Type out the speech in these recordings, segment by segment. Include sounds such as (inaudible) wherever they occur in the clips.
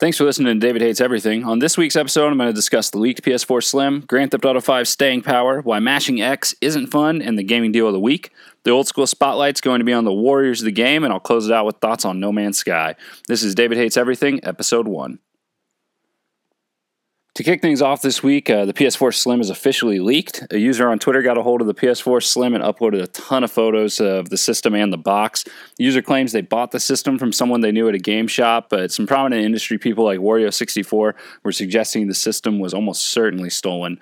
Thanks for listening to David Hates Everything. On this week's episode, I'm going to discuss the leaked PS4 Slim, Grand Theft Auto 5 staying power, why mashing X isn't fun, and the gaming deal of the week. The old school spotlight's going to be on the Warriors of the game, and I'll close it out with thoughts on No Man's Sky. This is David Hates Everything, Episode 1. To kick things off this week, uh, the PS4 Slim is officially leaked. A user on Twitter got a hold of the PS4 Slim and uploaded a ton of photos of the system and the box. The user claims they bought the system from someone they knew at a game shop, but some prominent industry people like Wario64 were suggesting the system was almost certainly stolen.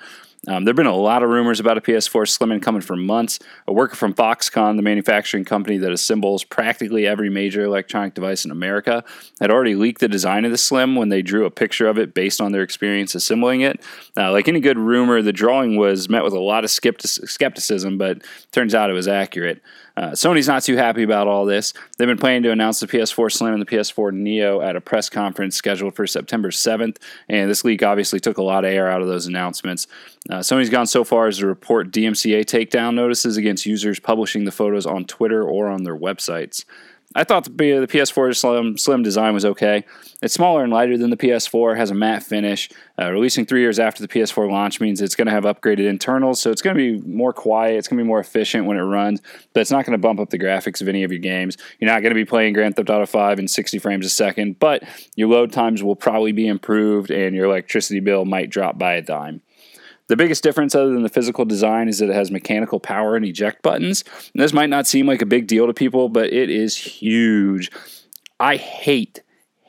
Um, there have been a lot of rumors about a PS4 Slim coming for months. A worker from Foxconn, the manufacturing company that assembles practically every major electronic device in America, had already leaked the design of the Slim when they drew a picture of it based on their experience assembling it. Uh, like any good rumor, the drawing was met with a lot of skepticism, but turns out it was accurate. Uh, Sony's not too happy about all this. They've been planning to announce the PS4 Slim and the PS4 Neo at a press conference scheduled for September 7th, and this leak obviously took a lot of air out of those announcements. Uh, Sony's gone so far as to report DMCA takedown notices against users publishing the photos on Twitter or on their websites. I thought the, the PS4 Slim, Slim design was okay. It's smaller and lighter than the PS4, has a matte finish. Uh, releasing three years after the PS4 launch means it's going to have upgraded internals, so it's going to be more quiet. It's going to be more efficient when it runs, but it's not going to bump up the graphics of any of your games. You're not going to be playing Grand Theft Auto 5 in 60 frames a second, but your load times will probably be improved and your electricity bill might drop by a dime. The biggest difference, other than the physical design, is that it has mechanical power and eject buttons. And this might not seem like a big deal to people, but it is huge. I hate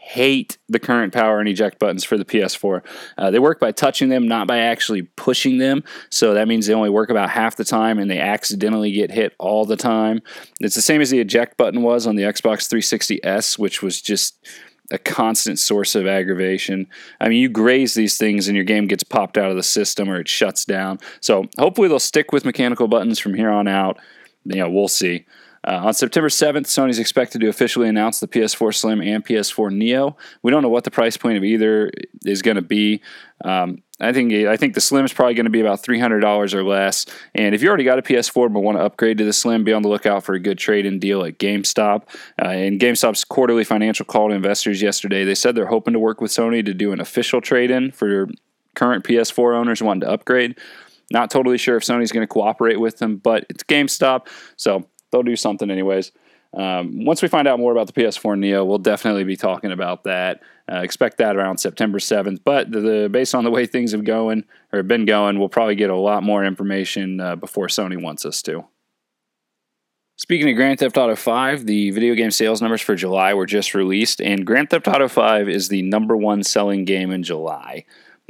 hate the current power and eject buttons for the PS4. Uh, they work by touching them, not by actually pushing them. So that means they only work about half the time and they accidentally get hit all the time. It's the same as the eject button was on the Xbox 360S, which was just a constant source of aggravation. I mean, you graze these things and your game gets popped out of the system or it shuts down. So hopefully they'll stick with mechanical buttons from here on out. You know, we'll see. Uh, on September 7th, Sony's expected to officially announce the PS4 Slim and PS4 Neo. We don't know what the price point of either is going to be. Um, I think I think the Slim is probably going to be about three hundred dollars or less. And if you already got a PS4 but want to upgrade to the Slim, be on the lookout for a good trade-in deal at GameStop. Uh, in GameStop's quarterly financial call to investors yesterday, they said they're hoping to work with Sony to do an official trade-in for current PS4 owners wanting to upgrade. Not totally sure if Sony's going to cooperate with them, but it's GameStop, so they'll do something anyways. Um, once we find out more about the PS4 Neo, we'll definitely be talking about that. Uh, expect that around September 7th. But the, the, based on the way things have going or been going, we'll probably get a lot more information uh, before Sony wants us to. Speaking of Grand Theft Auto 5, the video game sales numbers for July were just released, and Grand Theft Auto 5 is the number one selling game in July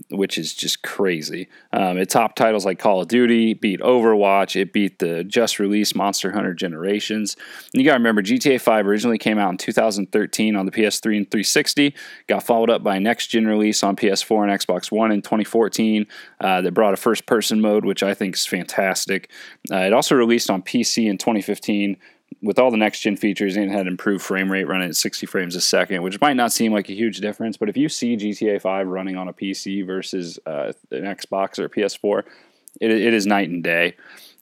which is just crazy. Um, it topped titles like Call of Duty, beat Overwatch, it beat the just released Monster Hunter Generations. And you got to remember, GTA 5 originally came out in 2013 on the PS3 and 360, got followed up by a next gen release on PS4 and Xbox One in 2014 uh, that brought a first person mode, which I think is fantastic. Uh, it also released on PC in 2015 with all the next gen features, it had improved frame rate running at 60 frames a second, which might not seem like a huge difference, but if you see GTA 5 running on a PC versus uh, an Xbox or a PS4, it, it is night and day.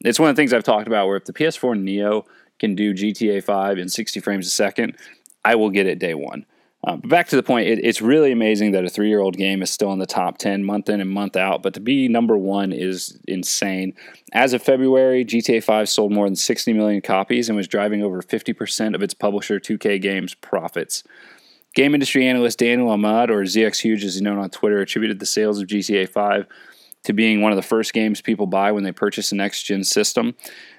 It's one of the things I've talked about where if the PS4 Neo can do GTA 5 in 60 frames a second, I will get it day one. Uh, but back to the point, it, it's really amazing that a three year old game is still in the top 10 month in and month out. But to be number one is insane. As of February, GTA 5 sold more than 60 million copies and was driving over 50% of its publisher 2K Games profits. Game industry analyst Daniel Ahmad, or ZX Huge as he's known on Twitter, attributed the sales of GTA 5 to being one of the first games people buy when they purchase a next gen system.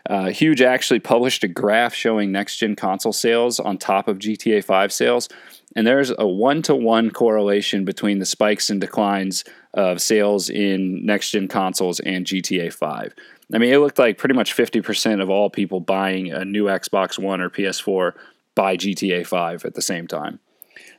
Uh, Huge actually published a graph showing next gen console sales on top of GTA 5 sales, and there's a one to one correlation between the spikes and declines of sales in next gen consoles and GTA 5. I mean, it looked like pretty much 50% of all people buying a new Xbox One or PS4 buy GTA 5 at the same time.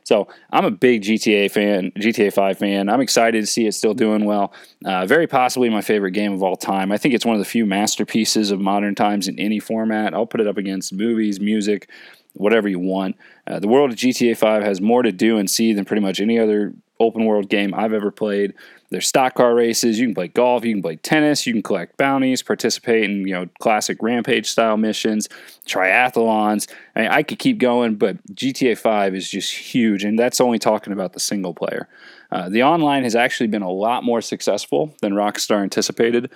So I'm a big GTA fan, GTA 5 fan. I'm excited to see it still doing well. Uh, very possibly my favorite game of all time. I think it's one of the few masterpieces of modern times in any format. I'll put it up against movies, music, whatever you want. Uh, the world of GTA 5 has more to do and see than pretty much any other open world game I've ever played. There's stock car races. You can play golf. You can play tennis. You can collect bounties, participate in you know classic rampage style missions, triathlons. I, mean, I could keep going, but GTA 5 is just huge, and that's only talking about the single player. Uh, the online has actually been a lot more successful than Rockstar anticipated.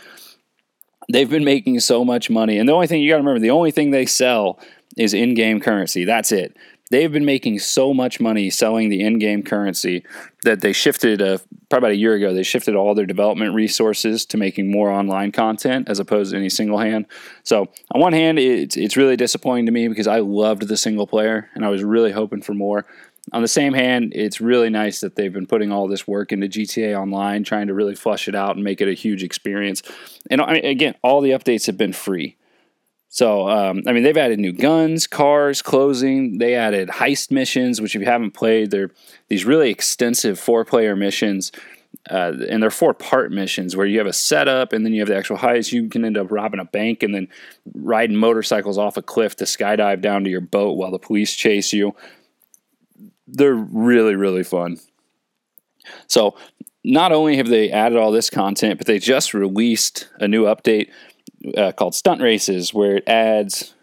They've been making so much money, and the only thing you got to remember, the only thing they sell is in-game currency. That's it they've been making so much money selling the in-game currency that they shifted uh, probably about a year ago they shifted all their development resources to making more online content as opposed to any single hand. So on one hand it's, it's really disappointing to me because i loved the single player and i was really hoping for more. On the same hand it's really nice that they've been putting all this work into gta online trying to really flush it out and make it a huge experience. And again all the updates have been free so, um, I mean, they've added new guns, cars, closing. They added heist missions, which if you haven't played, they're these really extensive four-player missions, uh, and they're four-part missions where you have a setup and then you have the actual heist. You can end up robbing a bank and then riding motorcycles off a cliff to skydive down to your boat while the police chase you. They're really, really fun. So, not only have they added all this content, but they just released a new update uh, called Stunt Races, where it adds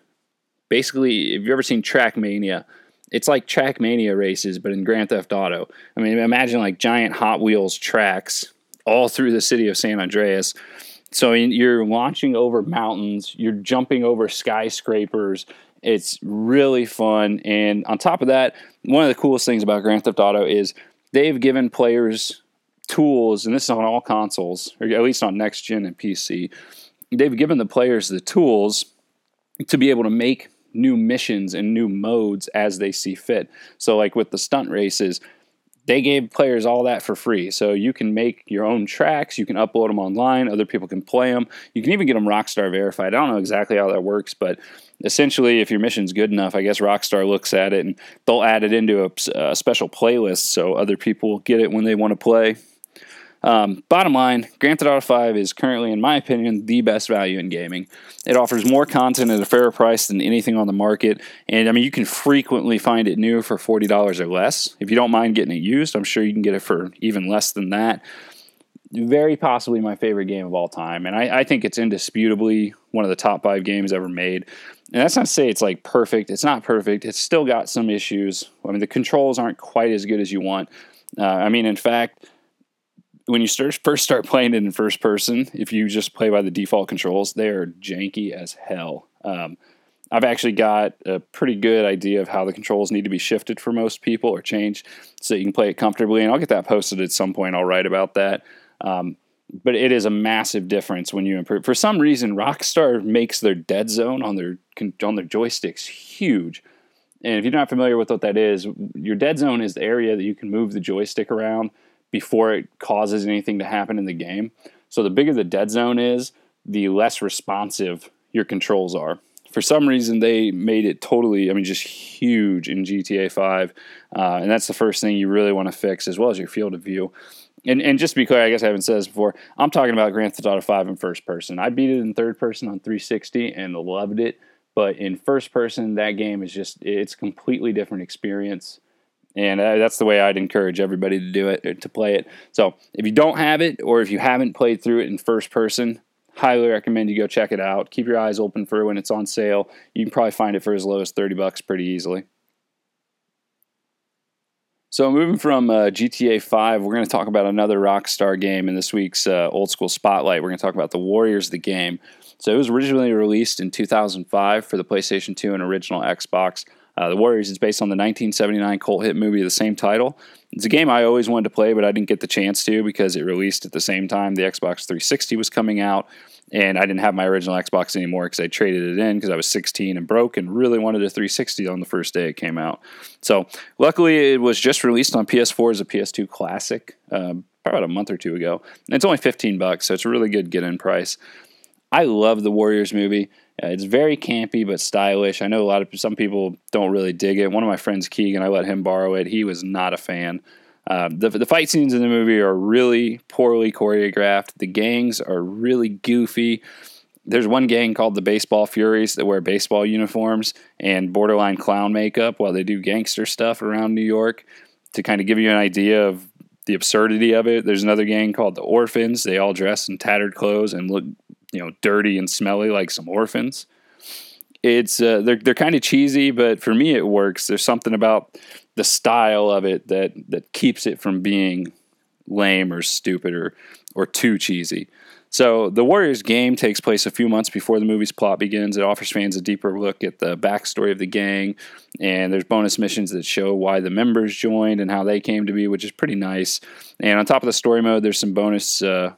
basically. if you've ever seen Trackmania? It's like Trackmania races, but in Grand Theft Auto. I mean, imagine like giant Hot Wheels tracks all through the city of San Andreas. So you're launching over mountains, you're jumping over skyscrapers. It's really fun. And on top of that, one of the coolest things about Grand Theft Auto is they've given players tools, and this is on all consoles, or at least on next gen and PC they've given the players the tools to be able to make new missions and new modes as they see fit. So, like with the stunt races, they gave players all that for free. So you can make your own tracks, you can upload them online, other people can play them. You can even get them Rockstar verified. I don't know exactly how that works, but essentially, if your mission's good enough, I guess Rockstar looks at it and they'll add it into a, a special playlist so other people get it when they want to play. Um, bottom line, Grand Theft Auto 5 is currently, in my opinion, the best value in gaming. It offers more content at a fairer price than anything on the market, and I mean, you can frequently find it new for $40 or less. If you don't mind getting it used, I'm sure you can get it for even less than that. Very possibly my favorite game of all time, and I, I think it's indisputably one of the top five games ever made. And that's not to say it's like perfect. It's not perfect. It's still got some issues. I mean, the controls aren't quite as good as you want. Uh, I mean, in fact, when you first start playing it in first person, if you just play by the default controls, they are janky as hell. Um, I've actually got a pretty good idea of how the controls need to be shifted for most people or changed so you can play it comfortably. And I'll get that posted at some point. I'll write about that. Um, but it is a massive difference when you improve. For some reason, Rockstar makes their dead zone on their on their joysticks huge. And if you're not familiar with what that is, your dead zone is the area that you can move the joystick around before it causes anything to happen in the game. So the bigger the dead zone is, the less responsive your controls are. For some reason, they made it totally, I mean, just huge in GTA 5. Uh, and that's the first thing you really want to fix, as well as your field of view. And, and just to be clear, I guess I haven't said this before, I'm talking about Grand Theft Auto 5 in first person. I beat it in third person on 360 and loved it. But in first person, that game is just, it's a completely different experience and uh, that's the way I'd encourage everybody to do it, to play it. So if you don't have it, or if you haven't played through it in first person, highly recommend you go check it out. Keep your eyes open for when it's on sale. You can probably find it for as low as 30 bucks pretty easily. So moving from uh, GTA 5, we're going to talk about another Rockstar game in this week's uh, Old School Spotlight. We're going to talk about The Warriors, the game. So it was originally released in 2005 for the PlayStation 2 and original Xbox. Uh, the Warriors is based on the 1979 cult hit movie of the same title. It's a game I always wanted to play, but I didn't get the chance to because it released at the same time the Xbox 360 was coming out, and I didn't have my original Xbox anymore because I traded it in because I was 16 and broke and really wanted a 360 on the first day it came out. So luckily, it was just released on PS4 as a PS2 classic um, about a month or two ago. And it's only 15 bucks, so it's a really good get-in price. I love the Warriors movie. Uh, it's very campy but stylish. I know a lot of some people don't really dig it. One of my friends, Keegan, I let him borrow it. He was not a fan. Uh, the, the fight scenes in the movie are really poorly choreographed. The gangs are really goofy. There's one gang called the Baseball Furies that wear baseball uniforms and borderline clown makeup while they do gangster stuff around New York to kind of give you an idea of the absurdity of it. There's another gang called the Orphans. They all dress in tattered clothes and look, you know, dirty and smelly like some orphans. It's uh, they're they're kind of cheesy, but for me it works. There's something about the style of it that that keeps it from being lame or stupid or or too cheesy. So the Warriors game takes place a few months before the movie's plot begins. It offers fans a deeper look at the backstory of the gang, and there's bonus missions that show why the members joined and how they came to be, which is pretty nice. And on top of the story mode, there's some bonus uh,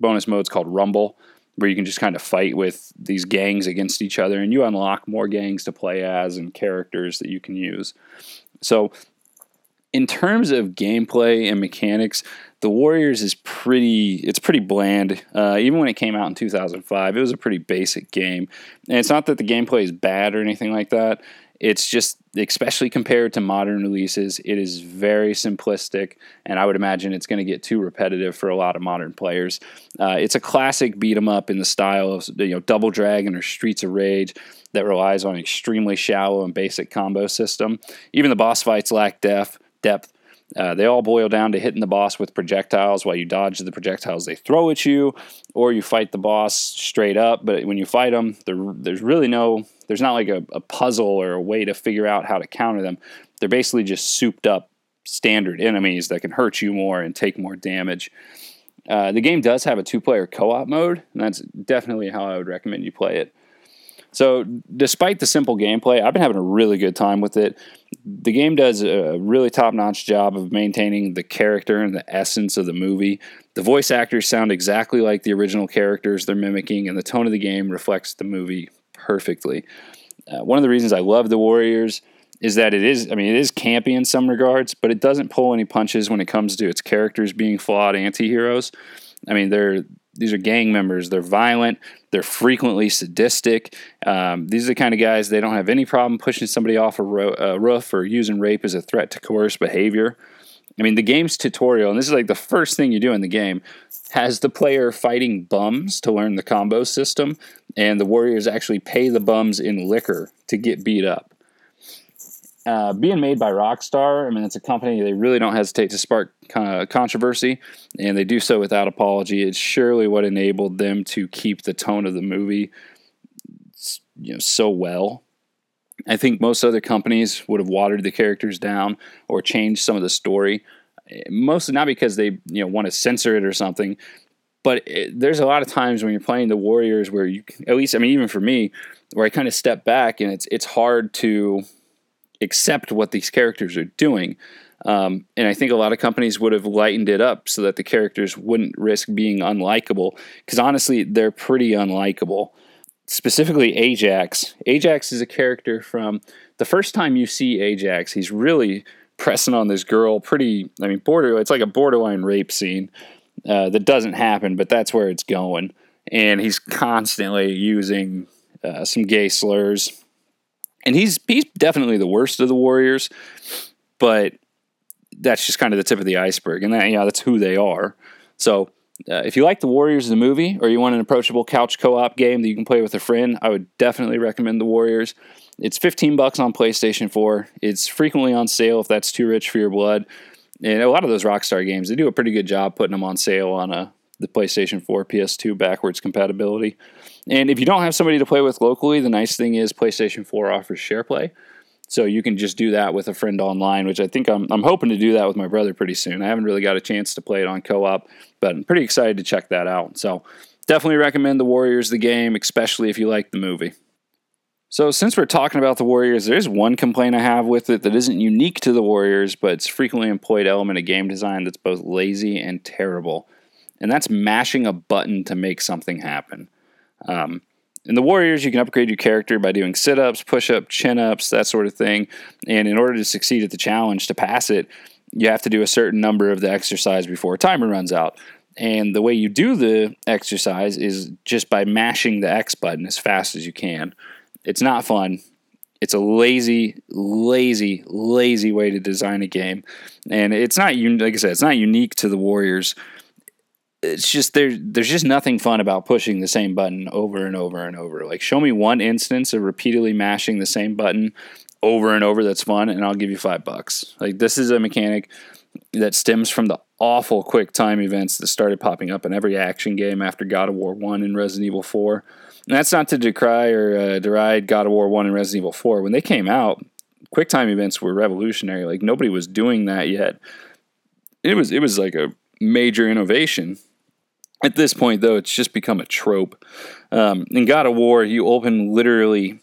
bonus modes called Rumble, where you can just kind of fight with these gangs against each other, and you unlock more gangs to play as and characters that you can use. So in terms of gameplay and mechanics, the Warriors is pretty. It's pretty bland. Uh, even when it came out in 2005, it was a pretty basic game. And it's not that the gameplay is bad or anything like that. It's just, especially compared to modern releases, it is very simplistic, and I would imagine it's going to get too repetitive for a lot of modern players. Uh, it's a classic beat 'em up in the style of you know Double Dragon or Streets of Rage that relies on an extremely shallow and basic combo system. Even the boss fights lack depth depth. Uh, they all boil down to hitting the boss with projectiles while you dodge the projectiles they throw at you, or you fight the boss straight up. But when you fight them, there, there's really no, there's not like a, a puzzle or a way to figure out how to counter them. They're basically just souped up standard enemies that can hurt you more and take more damage. Uh, the game does have a two player co op mode, and that's definitely how I would recommend you play it. So, despite the simple gameplay, I've been having a really good time with it. The game does a really top notch job of maintaining the character and the essence of the movie. The voice actors sound exactly like the original characters they're mimicking, and the tone of the game reflects the movie perfectly. Uh, one of the reasons I love The Warriors is that it is, I mean, it is campy in some regards, but it doesn't pull any punches when it comes to its characters being flawed anti heroes. I mean, they're these are gang members. They're violent. They're frequently sadistic. Um, these are the kind of guys they don't have any problem pushing somebody off a, ro- a roof or using rape as a threat to coerce behavior. I mean, the game's tutorial, and this is like the first thing you do in the game, has the player fighting bums to learn the combo system, and the warriors actually pay the bums in liquor to get beat up uh, being made by Rockstar, I mean, it's a company they really don't hesitate to spark uh, controversy, and they do so without apology. It's surely what enabled them to keep the tone of the movie, you know, so well. I think most other companies would have watered the characters down or changed some of the story, mostly not because they you know want to censor it or something, but it, there's a lot of times when you're playing the Warriors where you, at least, I mean, even for me, where I kind of step back and it's it's hard to accept what these characters are doing. Um, and I think a lot of companies would have lightened it up so that the characters wouldn't risk being unlikable. Because honestly, they're pretty unlikable. Specifically, Ajax. Ajax is a character from the first time you see Ajax, he's really pressing on this girl. Pretty, I mean, border. It's like a borderline rape scene uh, that doesn't happen, but that's where it's going. And he's constantly using uh, some gay slurs and he's he's definitely the worst of the Warriors, but that's just kind of the tip of the iceberg, and that yeah, that's who they are. So. Uh, if you like the Warriors the movie, or you want an approachable couch co-op game that you can play with a friend, I would definitely recommend the Warriors. It's 15 bucks on PlayStation 4. It's frequently on sale if that's too rich for your blood. And a lot of those Rockstar games, they do a pretty good job putting them on sale on a the PlayStation 4, PS2 backwards compatibility. And if you don't have somebody to play with locally, the nice thing is PlayStation 4 offers SharePlay. So you can just do that with a friend online, which I think I'm, I'm hoping to do that with my brother pretty soon. I haven't really got a chance to play it on co op, but I'm pretty excited to check that out. So definitely recommend The Warriors the game, especially if you like the movie. So, since we're talking about the Warriors, there's one complaint I have with it that isn't unique to the Warriors, but it's frequently employed element of game design that's both lazy and terrible. And that's mashing a button to make something happen. Um, in the Warriors, you can upgrade your character by doing sit ups, push ups, chin ups, that sort of thing. And in order to succeed at the challenge, to pass it, you have to do a certain number of the exercise before a timer runs out. And the way you do the exercise is just by mashing the X button as fast as you can. It's not fun. It's a lazy, lazy, lazy way to design a game. And it's not, like I said, it's not unique to the Warriors it's just there there's just nothing fun about pushing the same button over and over and over. Like show me one instance of repeatedly mashing the same button over and over that's fun, and I'll give you five bucks. Like this is a mechanic that stems from the awful quick time events that started popping up in every action game after God of War 1 and Resident Evil 4. And that's not to decry or uh, deride God of War 1 and Resident Evil 4. When they came out, quick time events were revolutionary. Like nobody was doing that yet. It was it was like a major innovation. At this point, though, it's just become a trope. Um, in God of War, you open literally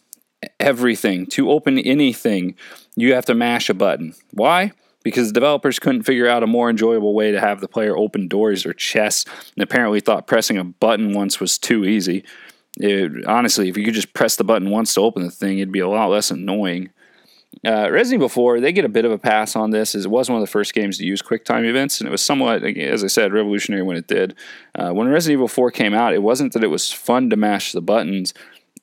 everything. To open anything, you have to mash a button. Why? because developers couldn't figure out a more enjoyable way to have the player open doors or chests and apparently thought pressing a button once was too easy. It, honestly, if you could just press the button once to open the thing, it'd be a lot less annoying. Uh, Resident Evil 4, they get a bit of a pass on this, as it was one of the first games to use quick time events, and it was somewhat, as I said, revolutionary when it did. Uh, when Resident Evil 4 came out, it wasn't that it was fun to mash the buttons,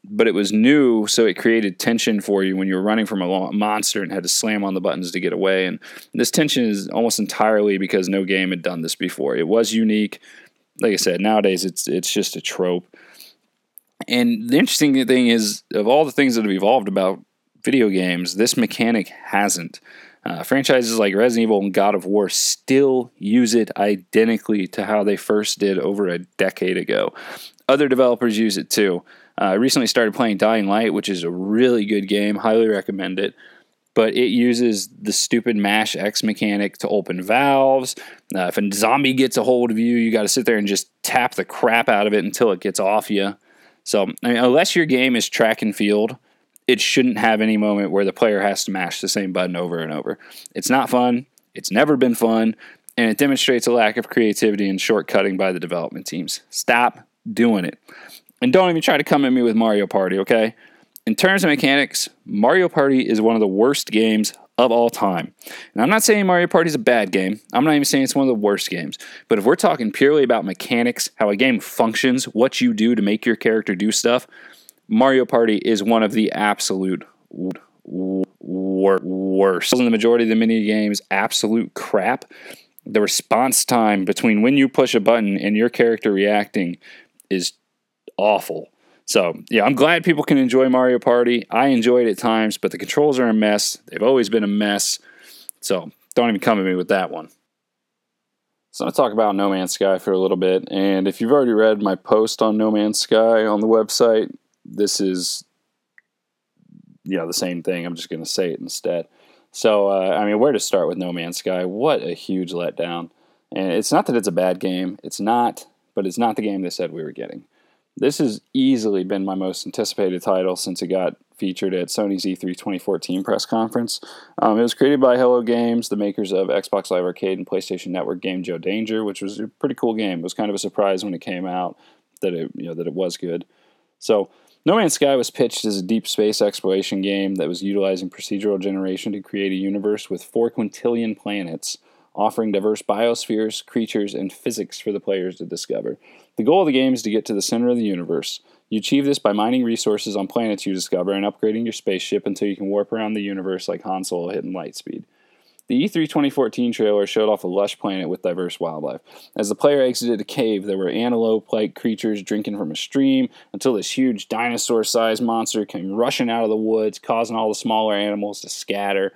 but it was new, so it created tension for you when you were running from a monster and had to slam on the buttons to get away. And this tension is almost entirely because no game had done this before. It was unique. Like I said, nowadays it's it's just a trope. And the interesting thing is, of all the things that have evolved about video games, this mechanic hasn't. Uh, franchises like Resident Evil and God of War still use it identically to how they first did over a decade ago. Other developers use it too. Uh, I recently started playing Dying Light, which is a really good game. Highly recommend it. But it uses the stupid mash X mechanic to open valves. Uh, if a zombie gets a hold of you, you got to sit there and just tap the crap out of it until it gets off you. So, I mean, unless your game is track and field, it shouldn't have any moment where the player has to mash the same button over and over. It's not fun. It's never been fun. And it demonstrates a lack of creativity and shortcutting by the development teams. Stop doing it. And don't even try to come at me with Mario Party, okay? In terms of mechanics, Mario Party is one of the worst games of all time. And I'm not saying Mario Party is a bad game. I'm not even saying it's one of the worst games. But if we're talking purely about mechanics, how a game functions, what you do to make your character do stuff, Mario Party is one of the absolute worst. In the majority of the mini games, absolute crap. The response time between when you push a button and your character reacting is awful. So, yeah, I'm glad people can enjoy Mario Party. I enjoy it at times, but the controls are a mess. They've always been a mess. So, don't even come at me with that one. So, I'm going to talk about No Man's Sky for a little bit. And if you've already read my post on No Man's Sky on the website, this is, you know, the same thing. I'm just going to say it instead. So, uh, I mean, where to start with No Man's Sky? What a huge letdown. And it's not that it's a bad game. It's not, but it's not the game they said we were getting. This has easily been my most anticipated title since it got featured at Sony's E3 2014 press conference. Um, it was created by Hello Games, the makers of Xbox Live Arcade and PlayStation Network game Joe Danger, which was a pretty cool game. It was kind of a surprise when it came out that it you know that it was good. So No Man's Sky was pitched as a deep space exploration game that was utilizing procedural generation to create a universe with four quintillion planets offering diverse biospheres, creatures, and physics for the players to discover. The goal of the game is to get to the center of the universe. You achieve this by mining resources on planets you discover and upgrading your spaceship until you can warp around the universe like Han Solo hitting light speed. The E3 2014 trailer showed off a lush planet with diverse wildlife. As the player exited a cave, there were antelope like creatures drinking from a stream until this huge dinosaur sized monster came rushing out of the woods, causing all the smaller animals to scatter.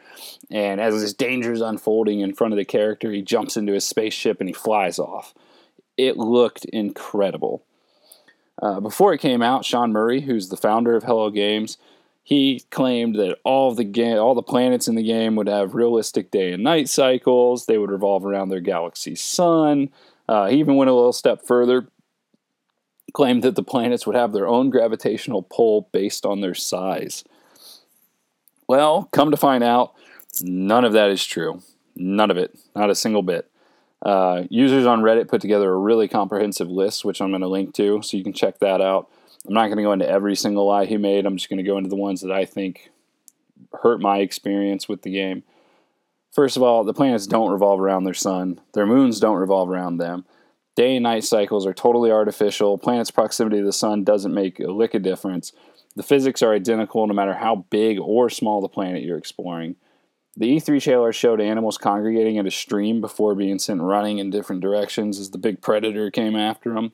And as this danger is unfolding in front of the character, he jumps into his spaceship and he flies off. It looked incredible. Uh, before it came out, Sean Murray, who's the founder of Hello Games, he claimed that all the all the planets in the game would have realistic day and night cycles. They would revolve around their galaxy's sun. Uh, he even went a little step further, claimed that the planets would have their own gravitational pull based on their size. Well, come to find out, none of that is true. None of it. Not a single bit. Uh, users on Reddit put together a really comprehensive list, which I'm going to link to, so you can check that out. I'm not going to go into every single lie he made. I'm just going to go into the ones that I think hurt my experience with the game. First of all, the planets don't revolve around their sun, their moons don't revolve around them. Day and night cycles are totally artificial. Planets' proximity to the sun doesn't make a lick of difference. The physics are identical no matter how big or small the planet you're exploring. The E3 trailer showed animals congregating at a stream before being sent running in different directions as the big predator came after them.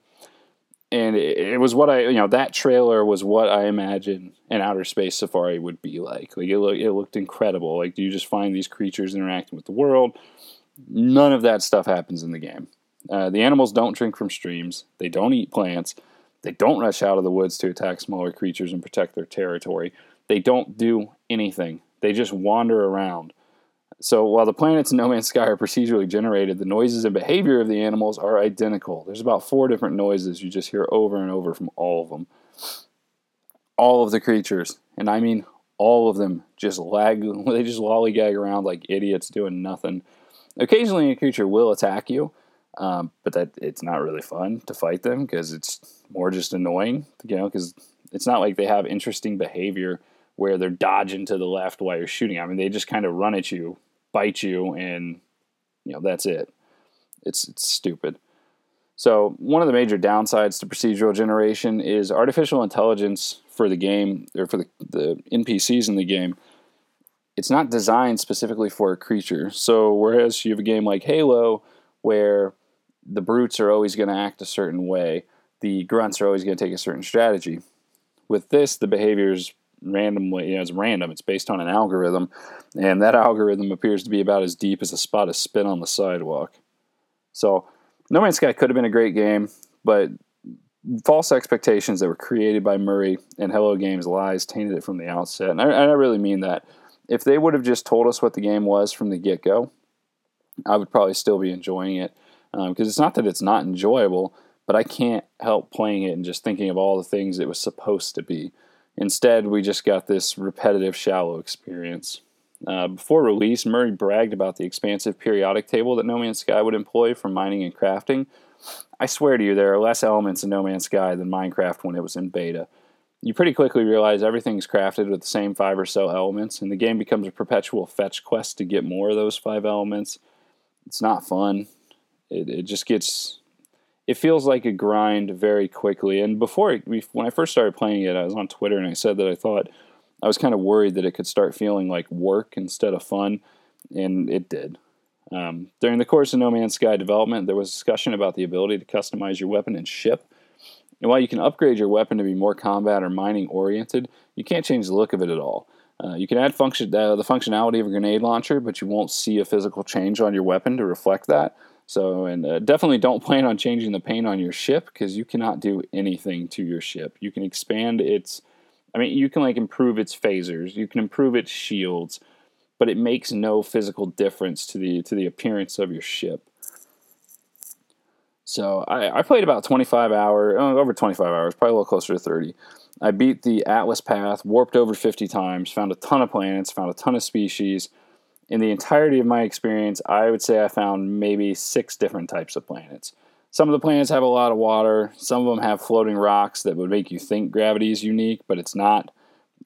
And it, it, was what I you know that trailer was what I imagined an outer space safari would be like. Like it looked it looked incredible. Like you just find these creatures interacting with the world. None of that stuff happens in the game. Uh, the animals don't drink from streams. They don't eat plants. They don't rush out of the woods to attack smaller creatures and protect their territory. They don't do anything. They just wander around. So while the planets in No Man's Sky are procedurally generated, the noises and behavior of the animals are identical. There's about four different noises you just hear over and over from all of them. All of the creatures, and I mean all of them, just lag. (laughs) They just lollygag around like idiots doing nothing. Occasionally, a creature will attack you, um, but that it's not really fun to fight them because it's more just annoying. You know, because it's not like they have interesting behavior where they're dodging to the left while you're shooting. I mean, they just kind of run at you, bite you, and you know that's it. It's it's stupid. So one of the major downsides to procedural generation is artificial intelligence for the game or for the, the NPCs in the game. It's not designed specifically for a creature. So whereas you have a game like Halo where the brutes are always going to act a certain way, the grunts are always going to take a certain strategy. With this, the behaviors randomly, you know, it's random. It's based on an algorithm, and that algorithm appears to be about as deep as a spot of spit on the sidewalk. So, No Man's Sky could have been a great game, but false expectations that were created by Murray and Hello Games lies tainted it from the outset. And I, I really mean that. If they would have just told us what the game was from the get go, I would probably still be enjoying it. Because um, it's not that it's not enjoyable, but I can't help playing it and just thinking of all the things it was supposed to be. Instead, we just got this repetitive, shallow experience. Uh, before release, Murray bragged about the expansive periodic table that No Man's Sky would employ for mining and crafting. I swear to you, there are less elements in No Man's Sky than Minecraft when it was in beta. You pretty quickly realize everything's crafted with the same five or so elements, and the game becomes a perpetual fetch quest to get more of those five elements. It's not fun. It, it just gets it feels like a grind very quickly. And before when I first started playing it, I was on Twitter and I said that I thought I was kind of worried that it could start feeling like work instead of fun, and it did. Um, during the course of No Man's Sky development, there was discussion about the ability to customize your weapon and ship. And while you can upgrade your weapon to be more combat or mining oriented, you can't change the look of it at all. Uh, you can add function, uh, the functionality of a grenade launcher, but you won't see a physical change on your weapon to reflect that. So, and uh, definitely don't (laughs) plan on changing the paint on your ship because you cannot do anything to your ship. You can expand its, I mean, you can like improve its phasers, you can improve its shields, but it makes no physical difference to the to the appearance of your ship. So I, I played about 25 hours, oh, over 25 hours, probably a little closer to 30. I beat the Atlas Path, warped over 50 times, found a ton of planets, found a ton of species in the entirety of my experience, I would say I found maybe six different types of planets. Some of the planets have a lot of water. Some of them have floating rocks that would make you think gravity is unique, but it's not.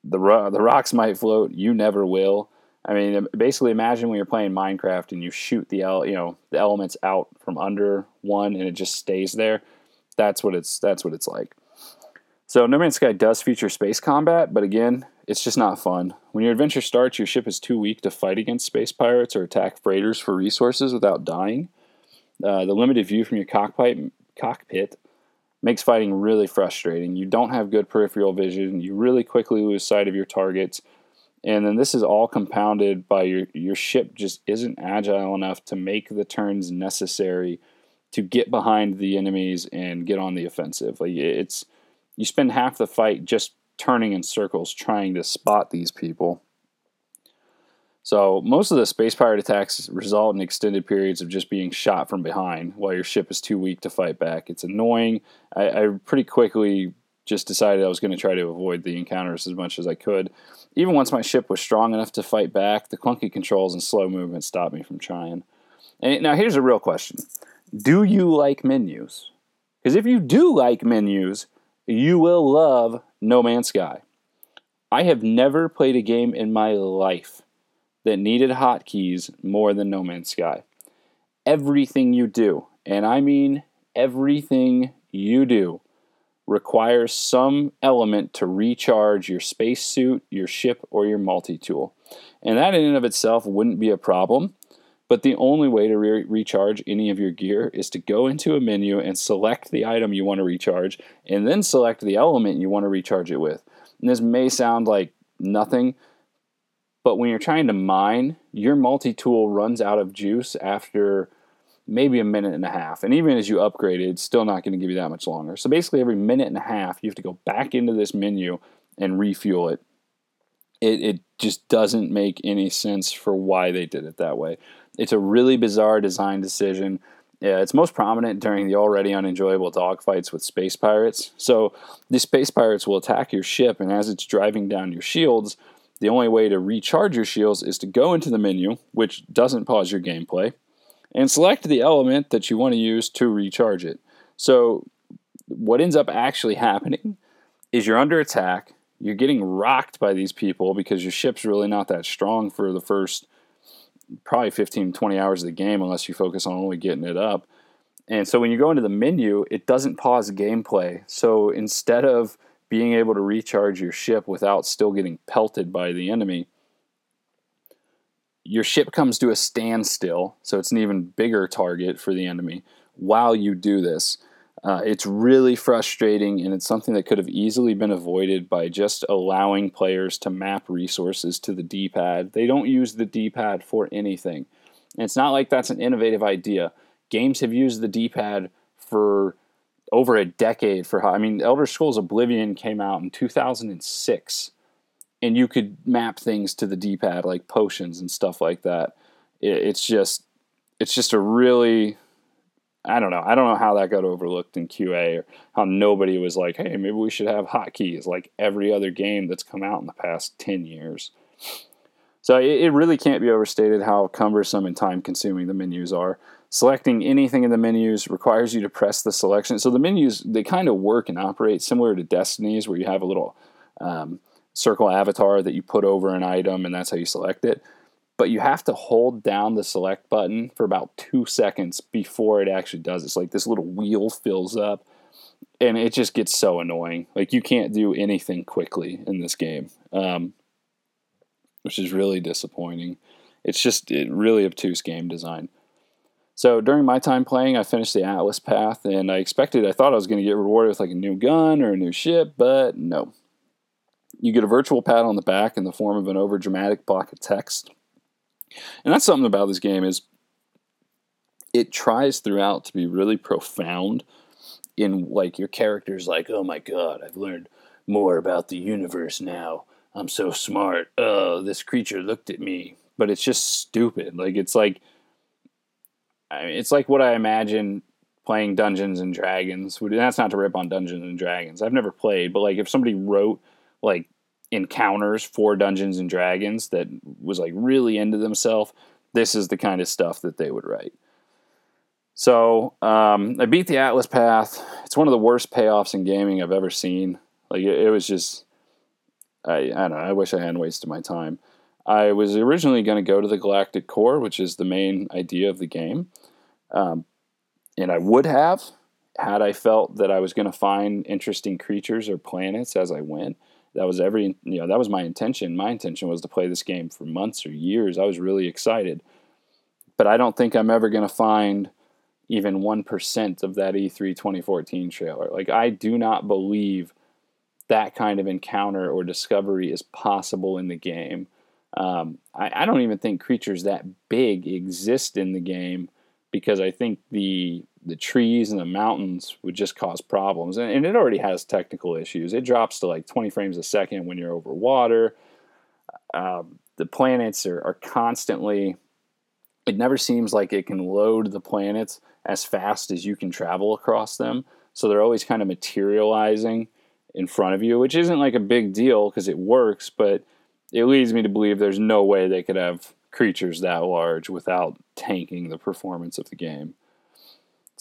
The, the rocks might float. You never will. I mean, basically, imagine when you're playing Minecraft and you shoot the el- you know the elements out from under one and it just stays there. That's what it's that's what it's like. So No Man's Sky does feature space combat, but again, it's just not fun. When your adventure starts, your ship is too weak to fight against space pirates or attack freighters for resources without dying. Uh, the limited view from your cockpit, cockpit makes fighting really frustrating. You don't have good peripheral vision. You really quickly lose sight of your targets. And then this is all compounded by your, your ship just isn't agile enough to make the turns necessary to get behind the enemies and get on the offensive. Like it's you spend half the fight just turning in circles trying to spot these people. So, most of the space pirate attacks result in extended periods of just being shot from behind while your ship is too weak to fight back. It's annoying. I, I pretty quickly just decided I was going to try to avoid the encounters as much as I could. Even once my ship was strong enough to fight back, the clunky controls and slow movement stopped me from trying. And now, here's a real question Do you like menus? Because if you do like menus, you will love No Man's Sky. I have never played a game in my life that needed hotkeys more than No Man's Sky. Everything you do, and I mean everything you do, requires some element to recharge your spacesuit, your ship, or your multi tool. And that in and of itself wouldn't be a problem. But the only way to re- recharge any of your gear is to go into a menu and select the item you want to recharge, and then select the element you want to recharge it with. And this may sound like nothing, but when you're trying to mine, your multi tool runs out of juice after maybe a minute and a half. And even as you upgrade it, it's still not going to give you that much longer. So basically, every minute and a half, you have to go back into this menu and refuel it. It, it just doesn't make any sense for why they did it that way. It's a really bizarre design decision. Yeah, it's most prominent during the already unenjoyable dogfights with space pirates. So the space pirates will attack your ship, and as it's driving down your shields, the only way to recharge your shields is to go into the menu, which doesn't pause your gameplay, and select the element that you want to use to recharge it. So what ends up actually happening is you're under attack, you're getting rocked by these people because your ship's really not that strong for the first probably 15 20 hours of the game unless you focus on only getting it up. And so when you go into the menu it doesn't pause gameplay. So instead of being able to recharge your ship without still getting pelted by the enemy your ship comes to a standstill so it's an even bigger target for the enemy while you do this uh, it's really frustrating, and it's something that could have easily been avoided by just allowing players to map resources to the D pad. They don't use the D pad for anything. And it's not like that's an innovative idea. Games have used the D pad for over a decade. For I mean, Elder Scrolls Oblivion came out in 2006, and you could map things to the D pad like potions and stuff like that. it's just, it's just a really I don't know. I don't know how that got overlooked in QA or how nobody was like, hey, maybe we should have hotkeys like every other game that's come out in the past 10 years. So it, it really can't be overstated how cumbersome and time consuming the menus are. Selecting anything in the menus requires you to press the selection. So the menus, they kind of work and operate similar to Destiny's, where you have a little um, circle avatar that you put over an item and that's how you select it but you have to hold down the select button for about two seconds before it actually does. It's like this little wheel fills up and it just gets so annoying. Like you can't do anything quickly in this game, um, which is really disappointing. It's just it really obtuse game design. So during my time playing, I finished the Atlas path, and I expected, I thought I was going to get rewarded with like a new gun or a new ship, but no. You get a virtual pat on the back in the form of an overdramatic block of text and that's something about this game is it tries throughout to be really profound in like your character's like, oh my god, I've learned more about the universe now. I'm so smart. Oh, this creature looked at me. But it's just stupid. Like it's like I mean, it's like what I imagine playing Dungeons and Dragons. That's not to rip on Dungeons and Dragons. I've never played, but like if somebody wrote like encounters for Dungeons and Dragons that was like really into themselves, this is the kind of stuff that they would write. So um, I beat the Atlas Path. It's one of the worst payoffs in gaming I've ever seen. Like it, it was just, I, I don't know. I wish I hadn't wasted my time. I was originally going to go to the Galactic Core, which is the main idea of the game, um, and I would have had I felt that I was going to find interesting creatures or planets as I went that was every you know that was my intention. My intention was to play this game for months or years. I was really excited. But i don't think i'm ever going to find even 1% of that e3 2014 trailer. Like i do not believe that kind of encounter or discovery is possible in the game. Um, I, I don't even think creatures that big exist in the game because i think the the trees and the mountains would just cause problems. And, and, it already has technical issues. It drops to like 20 frames a second when you're over water. Um, the planets are, are constantly, it never seems like it can load the planets as fast as you can travel across them. So they're always kind of materializing in front of you, which isn't like a big deal because it works, but it leads me to believe there's no way they could have creatures that large without tanking the performance of the game.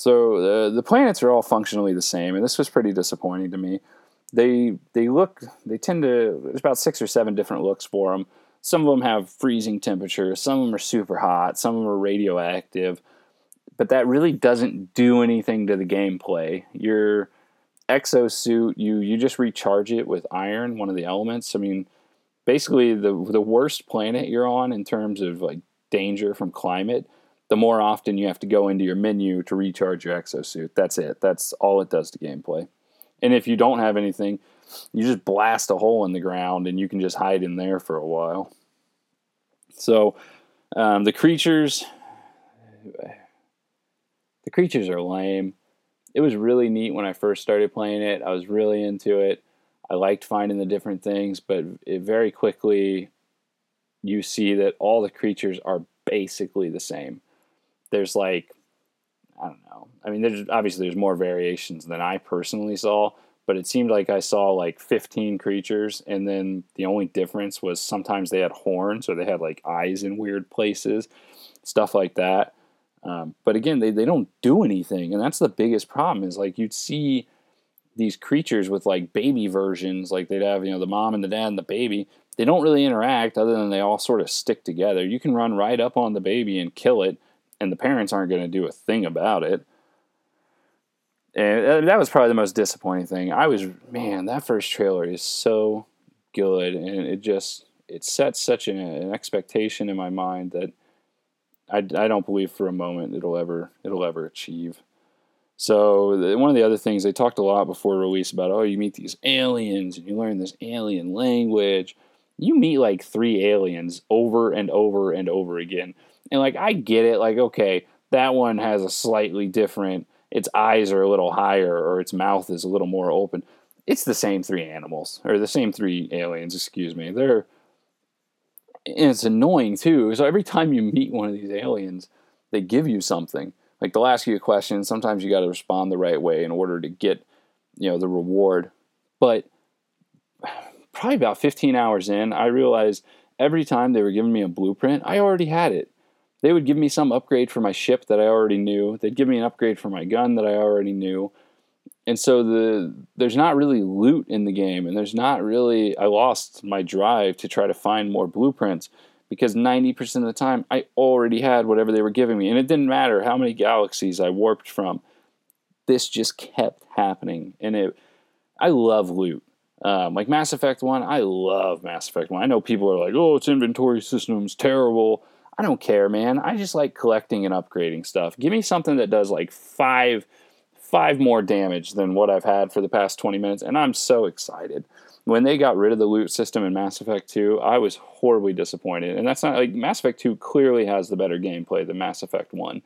So the the planets are all functionally the same, and this was pretty disappointing to me. They they look they tend to there's about six or seven different looks for them. Some of them have freezing temperatures, some of them are super hot, some of them are radioactive, but that really doesn't do anything to the gameplay. Your exosuit, you you just recharge it with iron, one of the elements. I mean, basically the the worst planet you're on in terms of like danger from climate the more often you have to go into your menu to recharge your exosuit. That's it. That's all it does to gameplay. And if you don't have anything, you just blast a hole in the ground and you can just hide in there for a while. So um, the creatures, the creatures are lame. It was really neat when I first started playing it. I was really into it. I liked finding the different things, but it very quickly you see that all the creatures are basically the same. There's like I don't know. I mean, there's obviously there's more variations than I personally saw, but it seemed like I saw like 15 creatures, and then the only difference was sometimes they had horns or they had like eyes in weird places, stuff like that. Um, but again, they, they don't do anything, and that's the biggest problem. Is like you'd see these creatures with like baby versions, like they'd have you know the mom and the dad and the baby. They don't really interact other than they all sort of stick together. You can run right up on the baby and kill it, and the parents aren't going to do a thing about it. And uh, that was probably the most disappointing thing. I was man, that first trailer is so good, and it just it sets such an, an expectation in my mind that I, I don't believe for a moment it'll ever it'll ever achieve. So one of the other things they talked a lot before release about oh you meet these aliens and you learn this alien language. You meet like three aliens over and over and over again. And like I get it like okay, that one has a slightly different its eyes are a little higher or its mouth is a little more open. It's the same three animals or the same three aliens, excuse me. They're and it's annoying too. So every time you meet one of these aliens, they give you something. Like they'll ask you a question. Sometimes you got to respond the right way in order to get, you know, the reward. But (sighs) probably about 15 hours in, I realized every time they were giving me a blueprint, I already had it. They would give me some upgrade for my ship that I already knew. They'd give me an upgrade for my gun that I already knew. And so the there's not really loot in the game and there's not really i lost my drive to try to find more blueprints because 90% of the time i already had whatever they were giving me. And it didn't matter how many galaxies i warped from. This just kept happening and it i love loot. Um, like mass effect 1 i love mass effect 1 i know people are like oh its inventory system's terrible i don't care man i just like collecting and upgrading stuff give me something that does like five five more damage than what I've had for the past 20 minutes, and I'm so excited. When they got rid of the loot system in Mass Effect 2, I was horribly disappointed. And that's not like Mass Effect 2 clearly has the better gameplay than Mass Effect 1.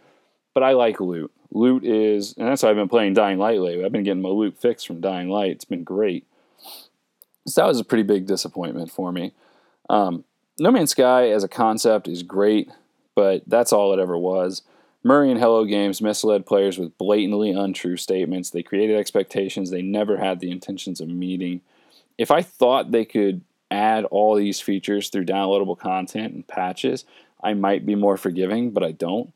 But I like loot. Loot is, and that's why I've been playing Dying Light lately. I've been getting my loot fixed from Dying Light. It's been great. So that was a pretty big disappointment for me. Um, no Man's Sky as a concept is great, but that's all it ever was. Murray and Hello Games misled players with blatantly untrue statements. They created expectations they never had the intentions of meeting. If I thought they could add all these features through downloadable content and patches, I might be more forgiving, but I don't.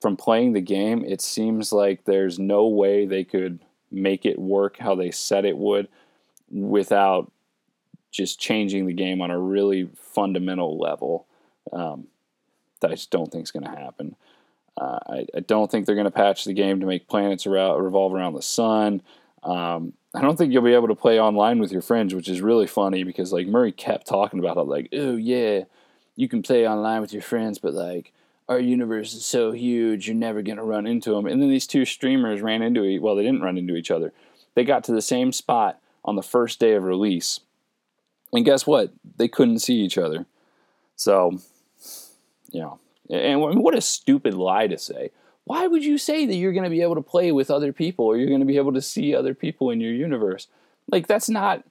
From playing the game, it seems like there's no way they could make it work how they said it would without just changing the game on a really fundamental level. Um, that I just don't think is going to happen. Uh, I, I, don't think they're going to patch the game to make planets around, revolve around the sun. Um, I don't think you'll be able to play online with your friends, which is really funny because like Murray kept talking about it, like, oh yeah, you can play online with your friends, but like our universe is so huge, you're never gonna run into them. And then these two streamers ran into each. Well, they didn't run into each other. They got to the same spot on the first day of release, and guess what? They couldn't see each other. So, you know, and what a stupid lie to say. Why would you say that you're going to be able to play with other people or you're going to be able to see other people in your universe? Like, that's not,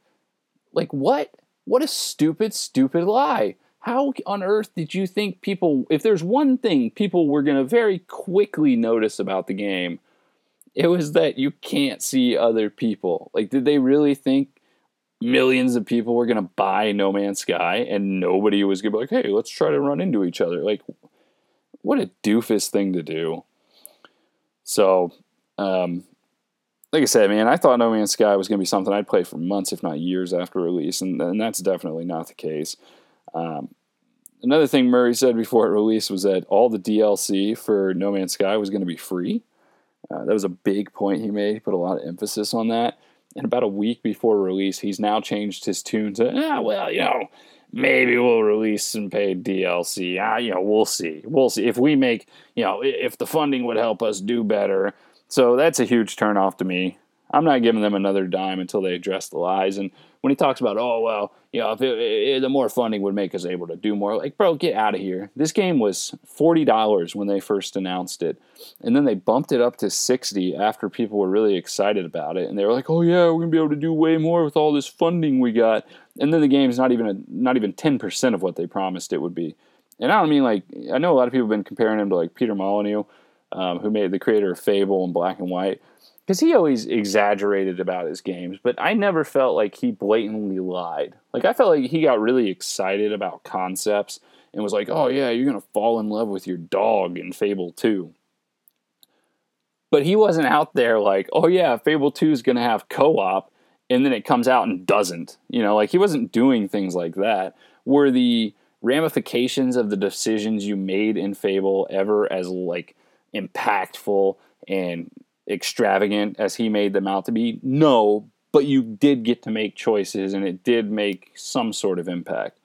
like, what? What a stupid, stupid lie. How on earth did you think people, if there's one thing people were going to very quickly notice about the game, it was that you can't see other people. Like, did they really think millions of people were going to buy No Man's Sky and nobody was going to be like, hey, let's try to run into each other? Like, what a doofus thing to do. So, um, like I said, man, I thought No Man's Sky was going to be something I'd play for months, if not years after release, and, and that's definitely not the case. Um, another thing Murray said before it released was that all the DLC for No Man's Sky was going to be free. Uh, that was a big point he made. He put a lot of emphasis on that. And about a week before release, he's now changed his tune to, ah, well, you know, maybe we'll release some paid DLC. Ah, you know, we'll see. We'll see if we make, you know, if the funding would help us do better. So that's a huge turnoff to me. I'm not giving them another dime until they address the lies. And when he talks about, oh well, you know, if it, it, the more funding would make us able to do more, like, bro, get out of here. This game was forty dollars when they first announced it, and then they bumped it up to sixty after people were really excited about it, and they were like, oh yeah, we're gonna be able to do way more with all this funding we got. And then the game's not even a, not even ten percent of what they promised it would be. And I don't mean like I know a lot of people have been comparing him to like Peter Molyneux, um, who made the creator of Fable and Black and White because he always exaggerated about his games, but I never felt like he blatantly lied. Like I felt like he got really excited about concepts and was like, "Oh yeah, you're gonna fall in love with your dog in Fable 2." But he wasn't out there like, "Oh yeah, Fable 2 is gonna have co-op," and then it comes out and doesn't. You know, like he wasn't doing things like that. Were the ramifications of the decisions you made in Fable ever as like impactful and extravagant as he made them out to be? No, but you did get to make choices and it did make some sort of impact.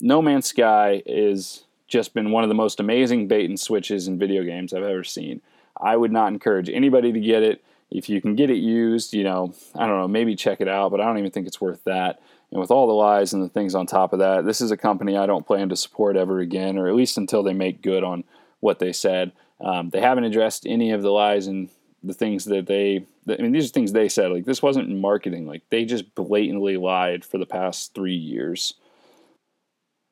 No Man's Sky is just been one of the most amazing bait and switches in video games I've ever seen. I would not encourage anybody to get it. If you can get it used, you know, I don't know, maybe check it out, but I don't even think it's worth that. And with all the lies and the things on top of that, this is a company I don't plan to support ever again, or at least until they make good on what they said. Um, they haven't addressed any of the lies and the things that they I mean these are things they said like this wasn't marketing like they just blatantly lied for the past 3 years.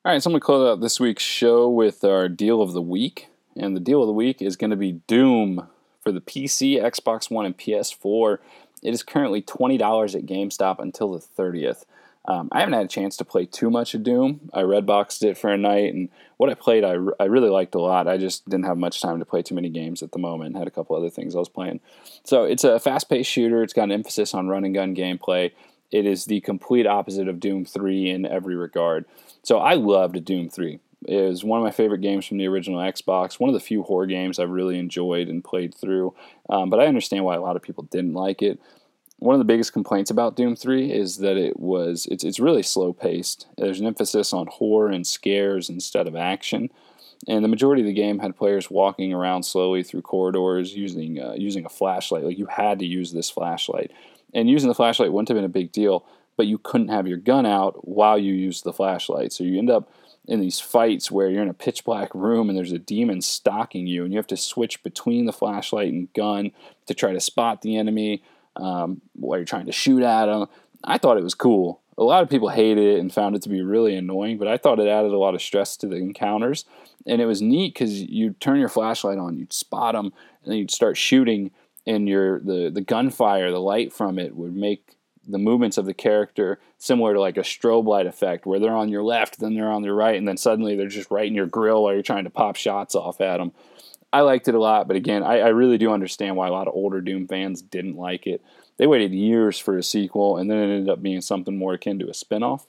All right, so I'm going to close out this week's show with our deal of the week and the deal of the week is going to be Doom for the PC, Xbox One and PS4. It is currently $20 at GameStop until the 30th. Um, I haven't had a chance to play too much of Doom. I red boxed it for a night, and what I played, I, I really liked a lot. I just didn't have much time to play too many games at the moment. Had a couple other things I was playing. So it's a fast-paced shooter. It's got an emphasis on run and gun gameplay. It is the complete opposite of Doom 3 in every regard. So I loved Doom 3. It was one of my favorite games from the original Xbox. One of the few horror games I've really enjoyed and played through. Um, but I understand why a lot of people didn't like it one of the biggest complaints about Doom 3 is that it was it's it's really slow paced. There's an emphasis on horror and scares instead of action. And the majority of the game had players walking around slowly through corridors using uh, using a flashlight. Like you had to use this flashlight, and using the flashlight wouldn't have been a big deal, but you couldn't have your gun out while you used the flashlight. So you end up in these fights where you're in a pitch black room and there's a demon stalking you, and you have to switch between the flashlight and gun to try to spot the enemy um, while you're trying to shoot at them. I thought it was cool. A lot of people hated it and found it to be really annoying, but I thought it added a lot of stress to the encounters. And it was neat because you'd turn your flashlight on, you'd spot them, and then you'd start shooting, and your the the gunfire, the light from it would make the movements of the character similar to like a strobe light effect, where they're on your left, then they're on your right, and then suddenly they're just right in your grill while you're trying to pop shots off at them. I liked it a lot, but again, I, I, really do understand why a lot of older Doom fans didn't like it. They waited years for a sequel, and then it ended up being something more akin to a spinoff.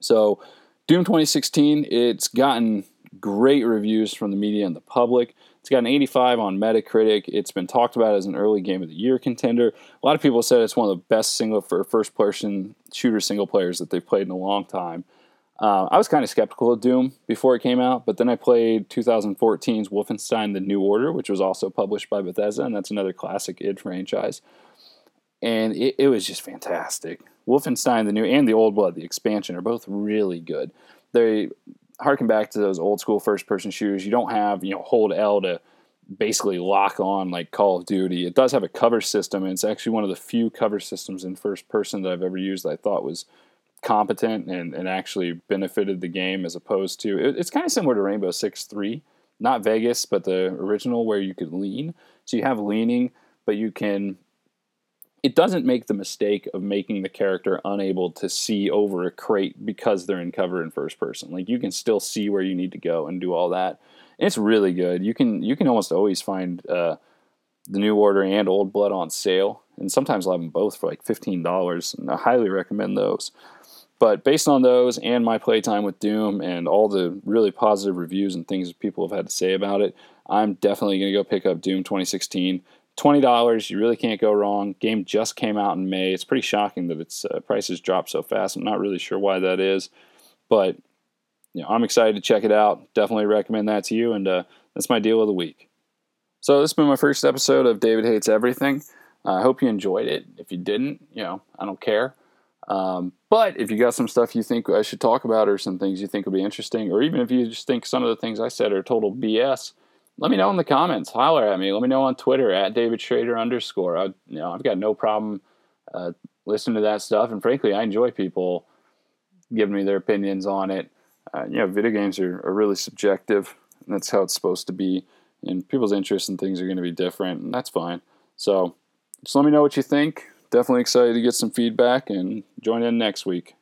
So, Doom 2016, it's gotten great reviews from the media and the public. It's got an 85 on Metacritic. It's been talked about as an early game of the year contender. A lot of people said it's one of the best single for first person shooter single players that they've played in a long time. Uh, I was kind of skeptical of Doom before it came out, but then I played 2014's Wolfenstein: The New Order, which was also published by Bethesda, and that's another classic id franchise. And it, it was just fantastic. Wolfenstein: The New and the Old Blood, the expansion, are both really good. They harken back to those old school first person shooters. You don't have you know hold L to basically lock on like Call of Duty. It does have a cover system, and it's actually one of the few cover systems in first person that I've ever used that I thought was competent and, and actually benefited the game as opposed to it, it's kind of similar to Rainbow Six Three, not Vegas, but the original where you could lean. So you have leaning, but you can. It doesn't make the mistake of making the character unable to see over a crate because they're in cover in first person. Like you can still see where you need to go and do all that. And it's really good. You can you can almost always find uh, the New Order and Old Blood on sale, and sometimes I'll have them both for like fifteen dollars. And I highly recommend those. But based on those and my playtime with Doom and all the really positive reviews and things people have had to say about it, I'm definitely going to go pick up Doom 2016. $20, you really can't go wrong. Game just came out in May. It's pretty shocking that its uh, prices dropped so fast. I'm not really sure why that is. but you know, I'm excited to check it out. Definitely recommend that to you, and uh, that's my deal of the week. So this has been my first episode of David Hates Everything. I hope you enjoyed it. If you didn't, you know, I don't care. Um, but if you got some stuff you think I should talk about, or some things you think would be interesting, or even if you just think some of the things I said are total BS, let me know in the comments. Holler at me. Let me know on Twitter at David Schrader underscore. I, you know, I've got no problem uh, listening to that stuff, and frankly, I enjoy people giving me their opinions on it. Uh, you know, video games are, are really subjective, and that's how it's supposed to be. And people's interests and things are going to be different, and that's fine. So, just let me know what you think. Definitely excited to get some feedback and join in next week.